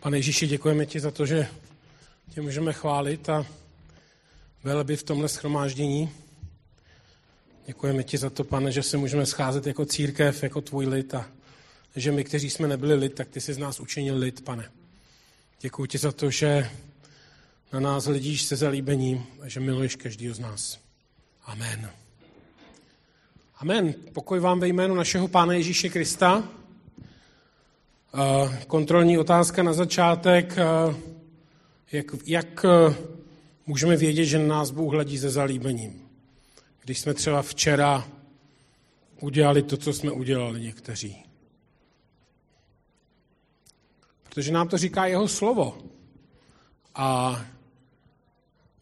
Pane Ježíši, děkujeme ti za to, že tě můžeme chválit a velby v tomhle schromáždění. Děkujeme ti za to, pane, že se můžeme scházet jako církev, jako tvůj lid a že my, kteří jsme nebyli lid, tak ty jsi z nás učinil lid, pane. Děkuji ti za to, že na nás hledíš se zalíbením a že miluješ každýho z nás. Amen. Amen. Pokoj vám ve jménu našeho Pána Ježíše Krista. Kontrolní otázka na začátek. Jak, jak můžeme vědět, že nás Bůh hledí se zalíbením? Když jsme třeba včera udělali to, co jsme udělali někteří. Protože nám to říká jeho slovo. A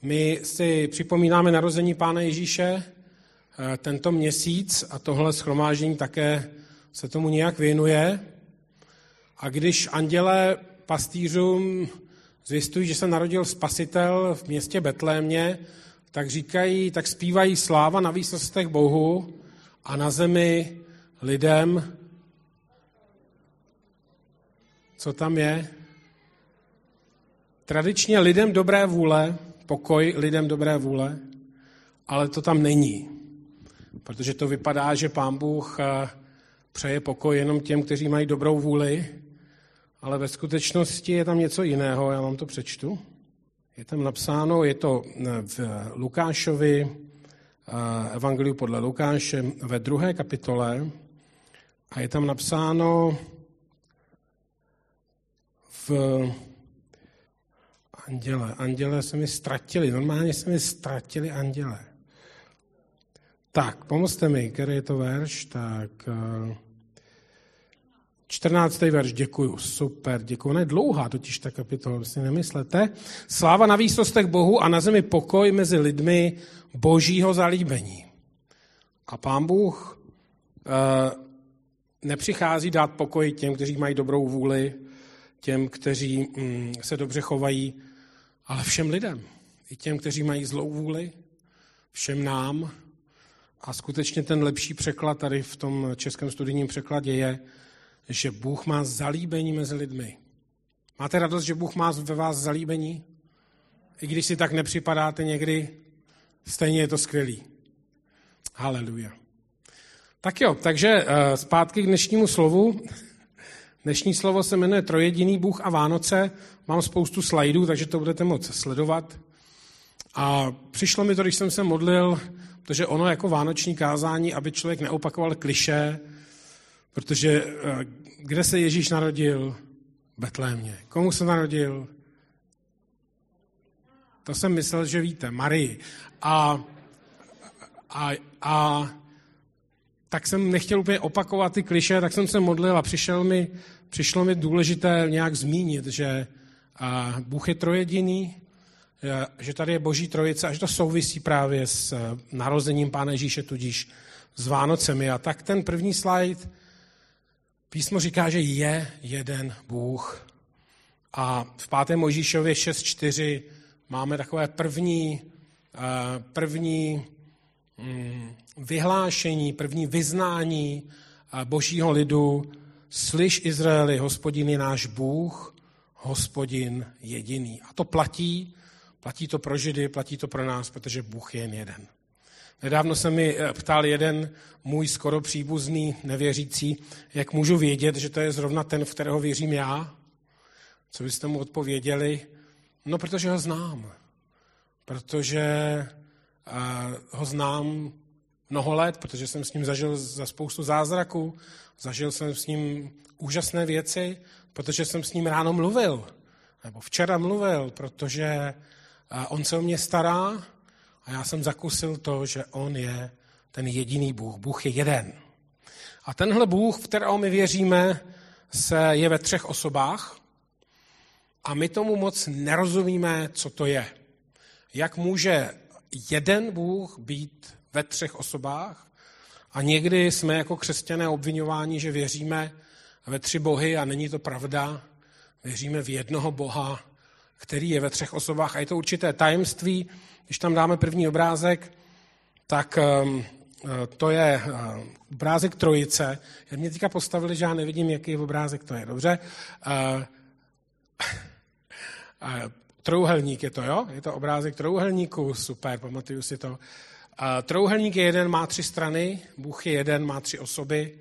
my si připomínáme narození Pána Ježíše tento měsíc a tohle schromáždění také se tomu nějak věnuje. A když anděle pastýřům zvěstují, že se narodil spasitel v městě Betlémě, tak říkají, tak zpívají sláva na výsostech Bohu a na zemi lidem. Co tam je? Tradičně lidem dobré vůle, pokoj lidem dobré vůle, ale to tam není. Protože to vypadá, že pán Bůh eh, přeje pokoj jenom těm, kteří mají dobrou vůli, ale ve skutečnosti je tam něco jiného, já vám to přečtu. Je tam napsáno, je to eh, v Lukášovi, eh, Evangeliu podle Lukáše, ve druhé kapitole a je tam napsáno v anděle. Anděle se mi ztratili, normálně se mi ztratili anděle. Tak, pomozte mi, který je to verš, tak... Uh, 14. verš, děkuju, super, děkuju. Ona je dlouhá, totiž ta kapitola, si nemyslete. Sláva na výsostech Bohu a na zemi pokoj mezi lidmi božího zalíbení. A pán Bůh uh, nepřichází dát pokoj těm, kteří mají dobrou vůli, těm, kteří mm, se dobře chovají, ale všem lidem. I těm, kteří mají zlou vůli, všem nám. A skutečně ten lepší překlad tady v tom českém studijním překladě je, že Bůh má zalíbení mezi lidmi. Máte radost, že Bůh má ve vás zalíbení? I když si tak nepřipadáte někdy, stejně je to skvělý. Haleluja. Tak jo, takže eh, zpátky k dnešnímu slovu. Dnešní slovo se jmenuje Trojediný Bůh a Vánoce. Mám spoustu slajdů, takže to budete moct sledovat. A přišlo mi to, když jsem se modlil, protože ono jako vánoční kázání, aby člověk neopakoval kliše, Protože eh, kde se Ježíš narodil? Betlémě. Komu se narodil? To jsem myslel, že víte, Marii. A, a, a tak jsem nechtěl úplně opakovat ty kliše, tak jsem se modlil a přišel mi, přišlo mi důležité nějak zmínit, že Bůh je trojediný, že tady je boží trojice a že to souvisí právě s eh, narozením Pána Ježíše, tudíž s Vánocemi. A tak ten první slide Písmo říká, že je jeden Bůh. A v 5. Možíšově 6.4 máme takové první, eh, první mm, vyhlášení, první vyznání eh, božího lidu. Slyš Izraeli, hospodin je náš Bůh, hospodin jediný. A to platí, platí to pro Židy, platí to pro nás, protože Bůh je jen jeden. Nedávno se mi eh, ptal jeden můj skoro příbuzný nevěřící, jak můžu vědět, že to je zrovna ten, v kterého věřím já. Co byste mu odpověděli? No, protože ho znám. Protože uh, ho znám mnoho let, protože jsem s ním zažil za spoustu zázraků, zažil jsem s ním úžasné věci, protože jsem s ním ráno mluvil, nebo včera mluvil, protože uh, on se o mě stará, a já jsem zakusil to, že on je ten jediný Bůh. Bůh je jeden. A tenhle Bůh, v kterého my věříme, se je ve třech osobách a my tomu moc nerozumíme, co to je. Jak může jeden Bůh být ve třech osobách a někdy jsme jako křesťané obvinováni, že věříme ve tři bohy a není to pravda. Věříme v jednoho Boha, který je ve třech osobách a je to určité tajemství, když tam dáme první obrázek, tak ehm, eh, to je eh, obrázek trojice. Já mě teďka postavili, že já nevidím, jaký obrázek to je. Dobře? Eh, Trouhelník je to, jo? Je to obrázek trouhelníku, super, pamatuju si to. Trouhelník je jeden, má tři strany, Bůh je jeden, má tři osoby.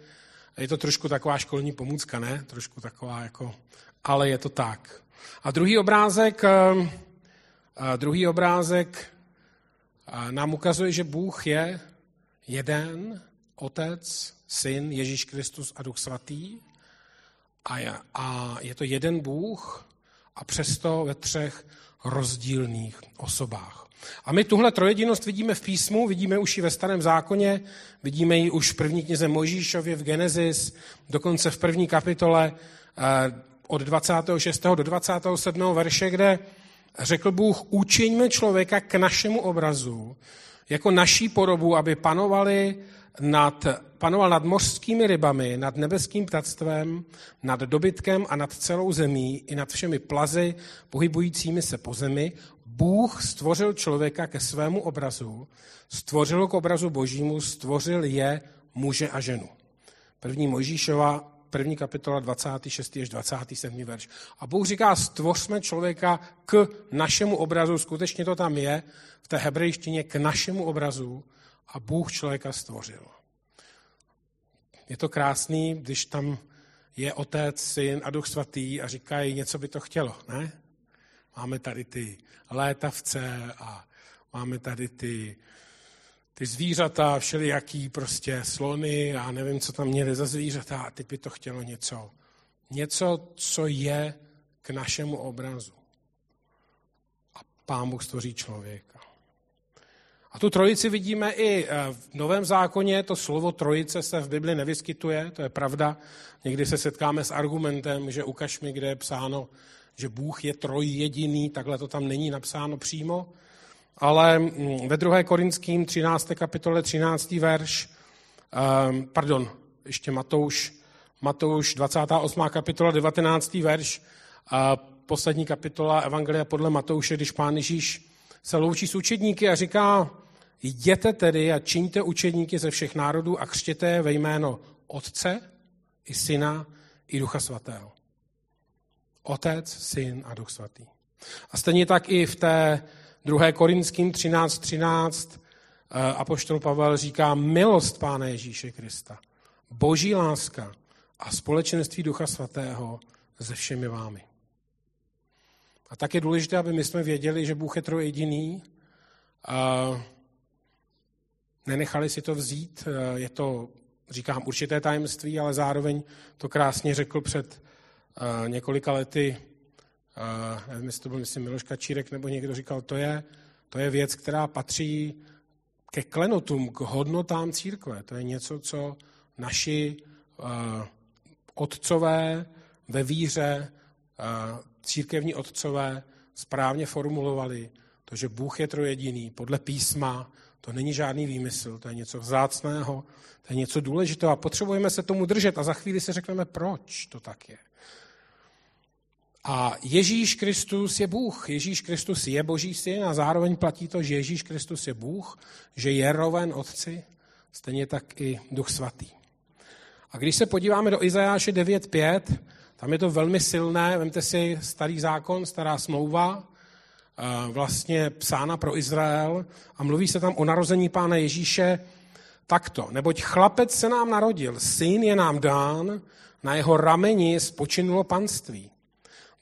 Je to trošku taková školní pomůcka, ne? Trošku taková jako, ale je to tak. A druhý obrázek, a druhý obrázek nám ukazuje, že Bůh je jeden, Otec, Syn, Ježíš Kristus a Duch Svatý. A je, a je to jeden Bůh a přesto ve třech rozdílných osobách. A my tuhle trojedinost vidíme v písmu, vidíme už ji ve starém zákoně, vidíme ji už v první knize Mojžíšově v Genesis, dokonce v první kapitole eh, od 26. do 27. verše, kde řekl Bůh, učiňme člověka k našemu obrazu, jako naší podobu, aby panovali nad, panoval nad mořskými rybami, nad nebeským ptactvem, nad dobytkem a nad celou zemí i nad všemi plazy pohybujícími se po zemi. Bůh stvořil člověka ke svému obrazu, stvořil k obrazu božímu, stvořil je muže a ženu. První Mojžíšova, první kapitola 26. až 27. verš. A Bůh říká, stvořme člověka k našemu obrazu, skutečně to tam je, v té hebrejštině k našemu obrazu, a Bůh člověka stvořil. Je to krásný, když tam je otec, syn a duch svatý a říkají, něco by to chtělo, ne? Máme tady ty létavce a máme tady ty, ty zvířata, všelijaký prostě slony a nevím, co tam měli za zvířata a ty by to chtělo něco. Něco, co je k našemu obrazu. A pán Bůh stvoří člověka. A tu trojici vidíme i eh, v Novém zákoně, to slovo trojice se v Bibli nevyskytuje, to je pravda. Někdy se setkáme s argumentem, že ukaž mi, kde je psáno, že Bůh je trojjediný, takhle to tam není napsáno přímo. Ale mm, ve 2. Korinským 13. kapitole 13. verš, ehm, pardon, ještě Matouš, Matouš 28. kapitola 19. verš, poslední kapitola Evangelia podle Matouše, když pán Ježíš se loučí s učedníky a říká, Jděte tedy a čiňte učedníky ze všech národů a křtěte je ve jméno Otce i Syna i Ducha Svatého. Otec, Syn a Duch Svatý. A stejně tak i v té 2. Korinským 13.13 13, eh, apoštol Pavel říká milost Pána Ježíše Krista, boží láska a společenství Ducha Svatého se všemi vámi. A tak je důležité, aby my jsme věděli, že Bůh je trojediný, nenechali si to vzít. Eh, je to, říkám, určité tajemství, ale zároveň to krásně řekl před uh, několika lety, uh, nevím, jestli to byl, myslím, Miloš Kačírek, nebo někdo říkal, to je, to je věc, která patří ke klenotům, k hodnotám církve. To je něco, co naši uh, otcové ve víře, uh, církevní otcové správně formulovali, to, že Bůh je trojediný podle písma, to není žádný výmysl, to je něco vzácného, to je něco důležitého a potřebujeme se tomu držet a za chvíli si řekneme, proč to tak je. A Ježíš Kristus je Bůh. Ježíš Kristus je Boží syn a zároveň platí to, že Ježíš Kristus je Bůh, že je roven Otci, stejně tak i Duch Svatý. A když se podíváme do Izajáše 9.5, tam je to velmi silné, vemte si starý zákon, stará smlouva, vlastně psána pro Izrael a mluví se tam o narození pána Ježíše takto. Neboť chlapec se nám narodil, syn je nám dán, na jeho rameni spočinulo panství.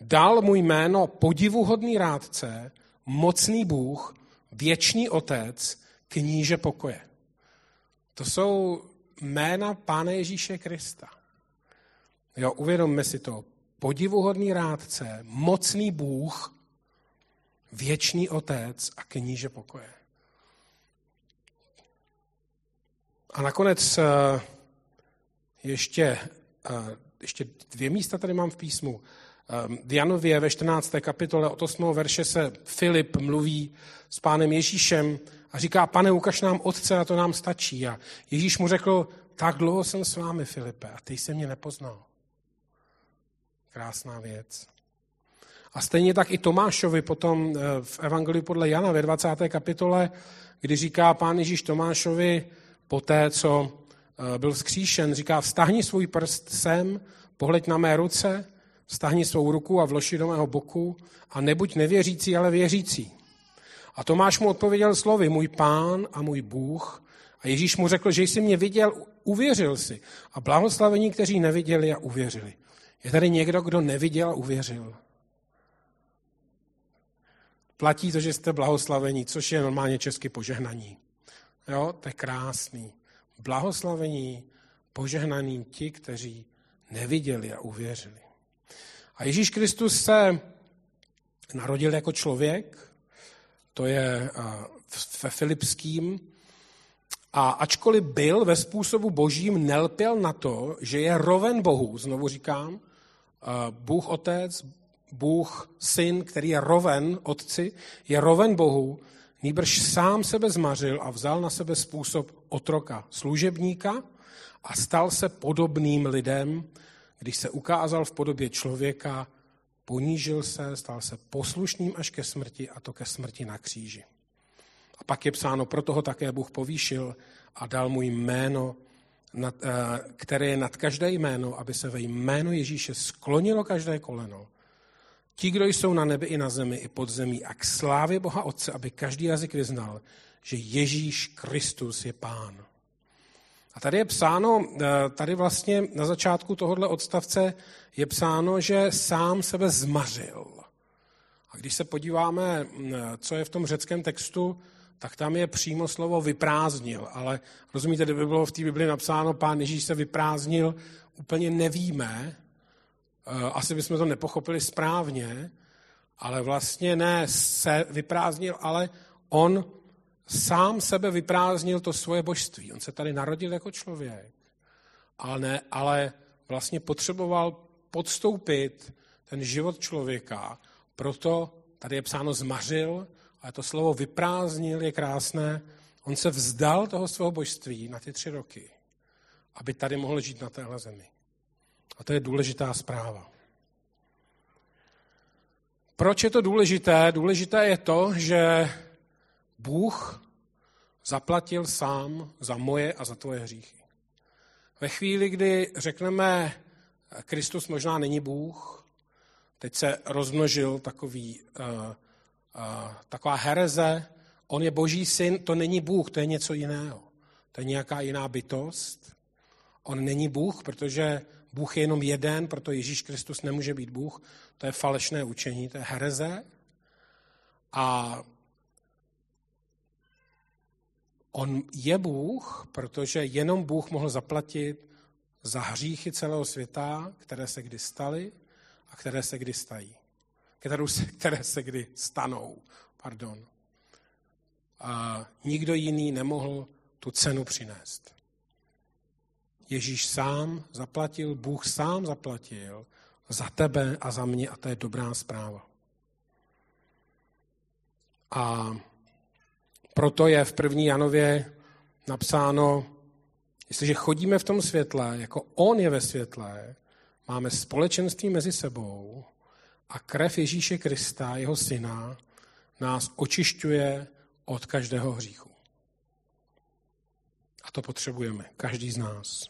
Dal mu jméno podivuhodný rádce, mocný Bůh, věčný otec, kníže pokoje. To jsou jména Pána Ježíše Krista. Jo, uvědomme si to. Podivuhodný rádce, mocný Bůh, věčný otec a kníže pokoje. A nakonec eh, ještě, eh, ještě dvě místa tady mám v písmu. Eh, v Janově ve 14. kapitole od 8. verše se Filip mluví s pánem Ježíšem a říká, pane, ukaž nám otce a to nám stačí. A Ježíš mu řekl, tak dlouho jsem s vámi, Filipe, a ty se mě nepoznal. Krásná věc. A stejně tak i Tomášovi potom eh, v Evangeliu podle Jana ve 20. kapitole, kdy říká pán Ježíš Tomášovi po té, co eh, byl vzkříšen, říká, vstahni svůj prst sem, pohleď na mé ruce, Stahni svou ruku a vloži do mého boku a nebuď nevěřící, ale věřící. A Tomáš mu odpověděl slovy, můj pán a můj Bůh. A Ježíš mu řekl, že jsi mě viděl, uvěřil si. A blahoslavení, kteří neviděli a uvěřili. Je tady někdo, kdo neviděl a uvěřil? Platí to, že jste blahoslavení, což je normálně česky požehnaní. Jo, to je krásný. Blahoslavení, požehnaním ti, kteří neviděli a uvěřili. A Ježíš Kristus se narodil jako člověk, to je ve Filipským, a ačkoliv byl ve způsobu božím, nelpěl na to, že je roven Bohu, znovu říkám, Bůh Otec, Bůh Syn, který je roven Otci, je roven Bohu, nýbrž sám sebe zmařil a vzal na sebe způsob otroka, služebníka a stal se podobným lidem, když se ukázal v podobě člověka, ponížil se, stal se poslušným až ke smrti a to ke smrti na kříži. A pak je psáno, proto ho také Bůh povýšil a dal mu jméno, eh, které je nad každé jméno, aby se ve jméno Ježíše sklonilo každé koleno. Ti, kdo jsou na nebi i na zemi, i pod zemí, a k slávě Boha Otce, aby každý jazyk vyznal, že Ježíš Kristus je Pán. A tady je psáno, eh, tady vlastně na začátku tohohle odstavce je psáno, že sám sebe zmařil. A když se podíváme, co je v tom řeckém textu, tak tam je přímo slovo vyprázdnil. Ale rozumíte, kdyby bylo v té Bibli napsáno, pán Ježíš se vyprázdnil, úplně nevíme, eh, asi bychom to nepochopili správně, ale vlastně ne se vyprázdnil, ale on sám sebe vyprázdnil to svoje božství. On se tady narodil jako člověk, ale, ne, ale vlastně potřeboval podstoupit ten život člověka, proto tady je psáno zmařil, ale to slovo vyprázdnil je krásné. On se vzdal toho svého božství na ty tři roky, aby tady mohl žít na téhle zemi. A to je důležitá zpráva. Proč je to důležité? Důležité je to, že Bůh zaplatil sám za moje a za tvoje hříchy. Ve chvíli, kdy řekneme, Kristus možná není Bůh, teď se rozmnožil takový, uh, uh, taková hereze, on je boží syn, to není Bůh, to je něco jiného. To je nějaká jiná bytost. On není Bůh, protože Bůh je jenom jeden, proto Ježíš Kristus nemůže být Bůh. To je falešné učení, to je hereze. A On je Bůh, protože jenom Bůh mohl zaplatit za hříchy celého světa, které se kdy staly a které se kdy stají. Které se, které se kdy stanou. Pardon. A nikdo jiný nemohl tu cenu přinést. Ježíš sám zaplatil, Bůh sám zaplatil za tebe a za mě a to je dobrá zpráva. A proto je v první Janově napsáno, jestliže chodíme v tom světle, jako on je ve světle, máme společenství mezi sebou a krev Ježíše Krista, jeho syna, nás očišťuje od každého hříchu. A to potřebujeme, každý z nás.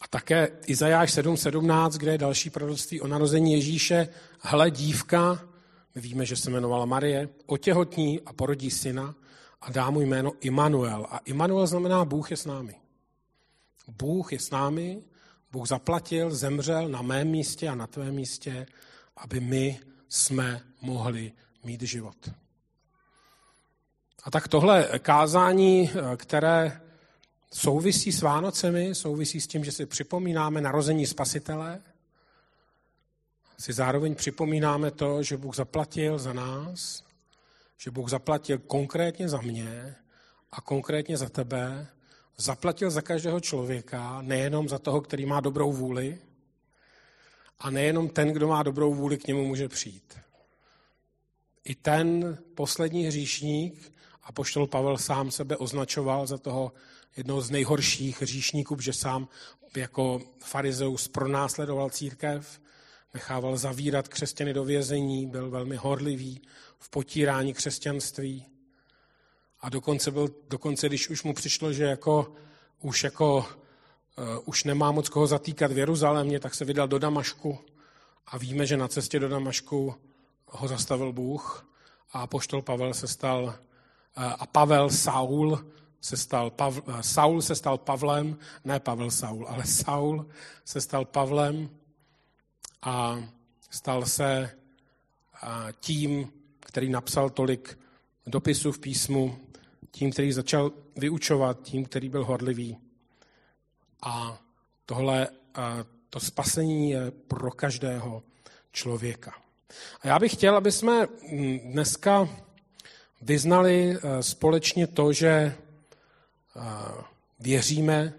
A také Izajáš 7.17, kde je další proroctví o narození Ježíše. Hle, dívka my víme, že se jmenovala Marie, otěhotní a porodí syna a dá mu jméno Immanuel. A Immanuel znamená Bůh je s námi. Bůh je s námi, Bůh zaplatil, zemřel na mém místě a na tvém místě, aby my jsme mohli mít život. A tak tohle kázání, které souvisí s Vánocemi, souvisí s tím, že si připomínáme narození Spasitele, si zároveň připomínáme to, že Bůh zaplatil za nás, že Bůh zaplatil konkrétně za mě a konkrétně za tebe, zaplatil za každého člověka, nejenom za toho, který má dobrou vůli, a nejenom ten, kdo má dobrou vůli, k němu může přijít. I ten poslední hříšník, a poštol Pavel sám sebe označoval za toho jednoho z nejhorších hříšníků, že sám jako farizeus pronásledoval církev, nechával zavírat křesťany do vězení, byl velmi horlivý v potírání křesťanství. A dokonce, byl, dokonce když už mu přišlo, že jako, už jako už nemá moc koho zatýkat v Jeruzalémě, tak se vydal do Damašku a víme, že na cestě do Damašku ho zastavil Bůh a poštol Pavel se stal, a Pavel Saul se stal, Pav, Saul se stal Pavlem, ne Pavel Saul, ale Saul se stal Pavlem a stal se tím, který napsal tolik dopisů v písmu, tím, který začal vyučovat, tím, který byl horlivý. A tohle, to spasení je pro každého člověka. A já bych chtěl, aby jsme dneska vyznali společně to, že věříme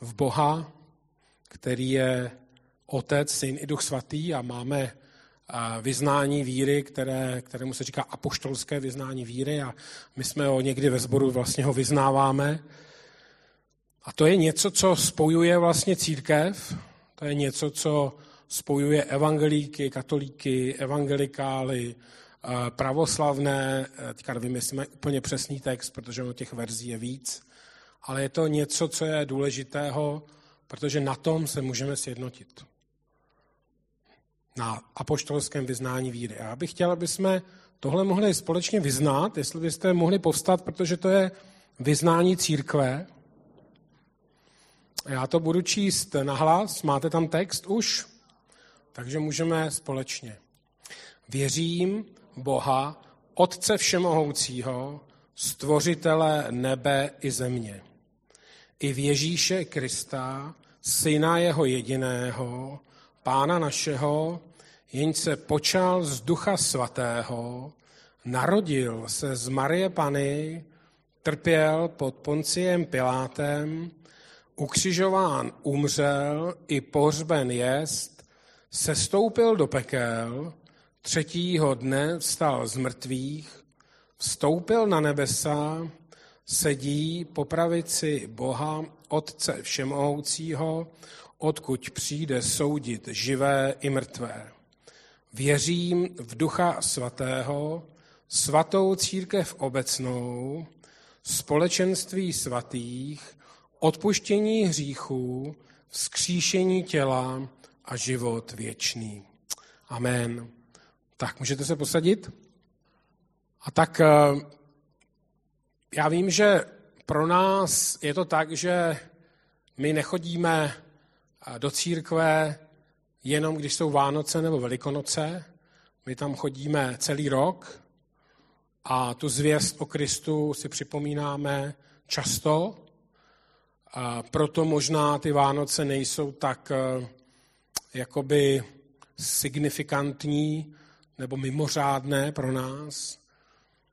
v Boha, který je Otec, Syn i Duch Svatý a máme vyznání víry, které, kterému se říká apoštolské vyznání víry a my jsme ho někdy ve sboru vlastně ho vyznáváme. A to je něco, co spojuje vlastně církev, to je něco, co spojuje evangelíky, katolíky, evangelikály, pravoslavné, teďka nevím, jestli mají úplně přesný text, protože o těch verzí je víc, ale je to něco, co je důležitého, protože na tom se můžeme sjednotit na apoštolském vyznání víry. A já bych chtěl, aby jsme tohle mohli společně vyznat, jestli byste mohli povstat, protože to je vyznání církve. Já to budu číst nahlas, máte tam text už? Takže můžeme společně. Věřím Boha, Otce Všemohoucího, Stvořitele nebe i země. I v Ježíše Krista, Syna jeho jediného, Pána našeho, jenž se počal z Ducha Svatého, narodil se z Marie Pany, trpěl pod Ponciem Pilátem, ukřižován umřel i pohřben jest, sestoupil do pekel, třetího dne vstal z mrtvých, vstoupil na nebesa, sedí po pravici Boha, Otce Všemohoucího, odkud přijde soudit živé i mrtvé. Věřím v Ducha Svatého, svatou církev obecnou, společenství svatých, odpuštění hříchů, vzkříšení těla a život věčný. Amen. Tak, můžete se posadit? A tak eh, já vím, že pro nás je to tak, že my nechodíme do církve jenom když jsou Vánoce nebo Velikonoce. My tam chodíme celý rok a tu zvěst o Kristu si připomínáme často. A proto možná ty Vánoce nejsou tak eh, jakoby signifikantní nebo mimořádné pro nás.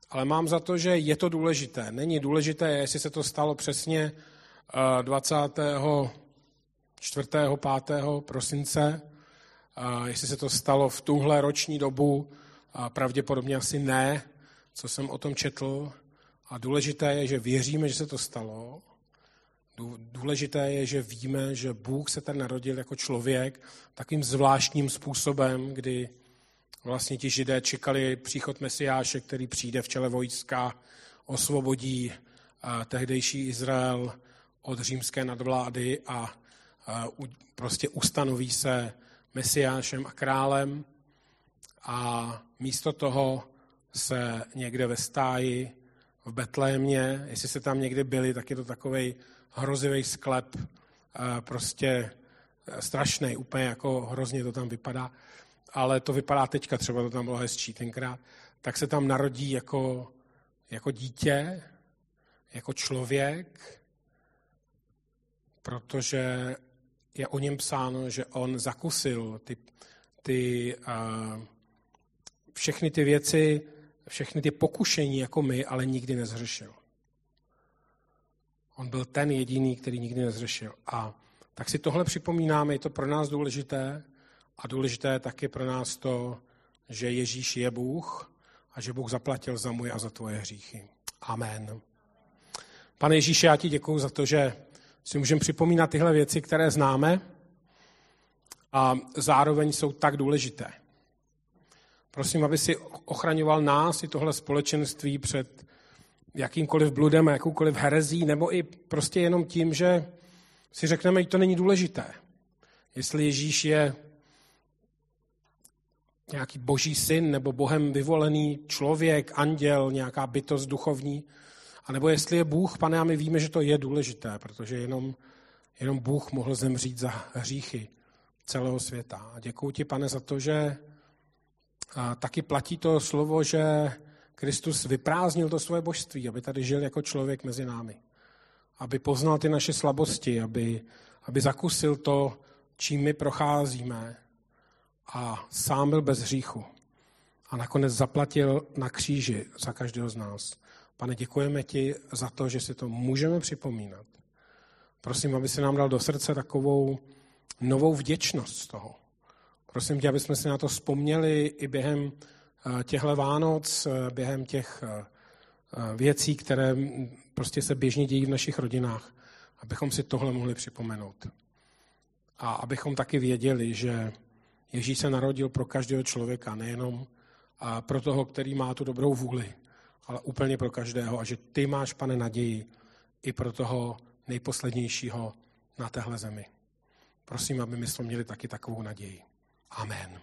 Ale mám za to, že je to důležité. Není důležité, jestli se to stalo přesně 20. Eh, 4. 5. prosince. A jestli se to stalo v tuhle roční dobu, a pravděpodobně asi ne, co jsem o tom četl. A důležité je, že věříme, že se to stalo. Důležité je, že víme, že Bůh se tady narodil jako člověk takovým zvláštním způsobem, kdy vlastně ti židé čekali příchod Mesiáše, který přijde v čele vojska, osvobodí tehdejší Izrael od římské nadvlády a prostě ustanoví se mesiášem a králem a místo toho se někde ve stáji v Betlémě, jestli se tam někdy byli, tak je to takový hrozivý sklep, prostě strašný, úplně jako hrozně to tam vypadá, ale to vypadá teďka, třeba to tam bylo hezčí tenkrát, tak se tam narodí jako, jako dítě, jako člověk, protože je o něm psáno, že on zakusil ty, ty, uh, všechny ty věci, všechny ty pokušení jako my, ale nikdy nezřešil. On byl ten jediný, který nikdy nezřešil. A tak si tohle připomínáme, je to pro nás důležité a důležité taky pro nás to, že Ježíš je Bůh a že Bůh zaplatil za můj a za tvoje hříchy. Amen. Pane Ježíši, já ti děkuju za to, že si můžeme připomínat tyhle věci, které známe a zároveň jsou tak důležité. Prosím, aby si ochraňoval nás i tohle společenství před jakýmkoliv bludem a jakoukoliv herezí, nebo i prostě jenom tím, že si řekneme, že to není důležité. Jestli Ježíš je nějaký boží syn nebo bohem vyvolený člověk, anděl, nějaká bytost duchovní, anebo jestli je Bůh, pane, a my víme, že to je důležité, protože jenom, jenom Bůh mohl zemřít za hříchy celého světa. A děkuji ti, pane, za to, že a taky platí to slovo, že Kristus vyprázdnil to svoje božství, aby tady žil jako člověk mezi námi. Aby poznal ty naše slabosti, aby, aby zakusil to, čím my procházíme a sám byl bez hříchu. A nakonec zaplatil na kříži za každého z nás. Pane, děkujeme ti za to, že si to můžeme připomínat. Prosím, aby si nám dal do srdce takovou novou vděčnost z toho. Prosím tě, aby jsme si na to vzpomněli i během eh, těchto Vánoc, eh, během těch eh, věcí, které prostě se běžně dějí v našich rodinách, abychom si tohle mohli připomenout. A abychom taky věděli, že Ježíš se narodil pro každého člověka, nejenom pro toho, který má tu dobrou vůli, ale úplně pro každého. A že ty máš, pane, naději i pro toho nejposlednějšího na téhle zemi. Prosím, aby my jsme měli taky takovou naději. Amen.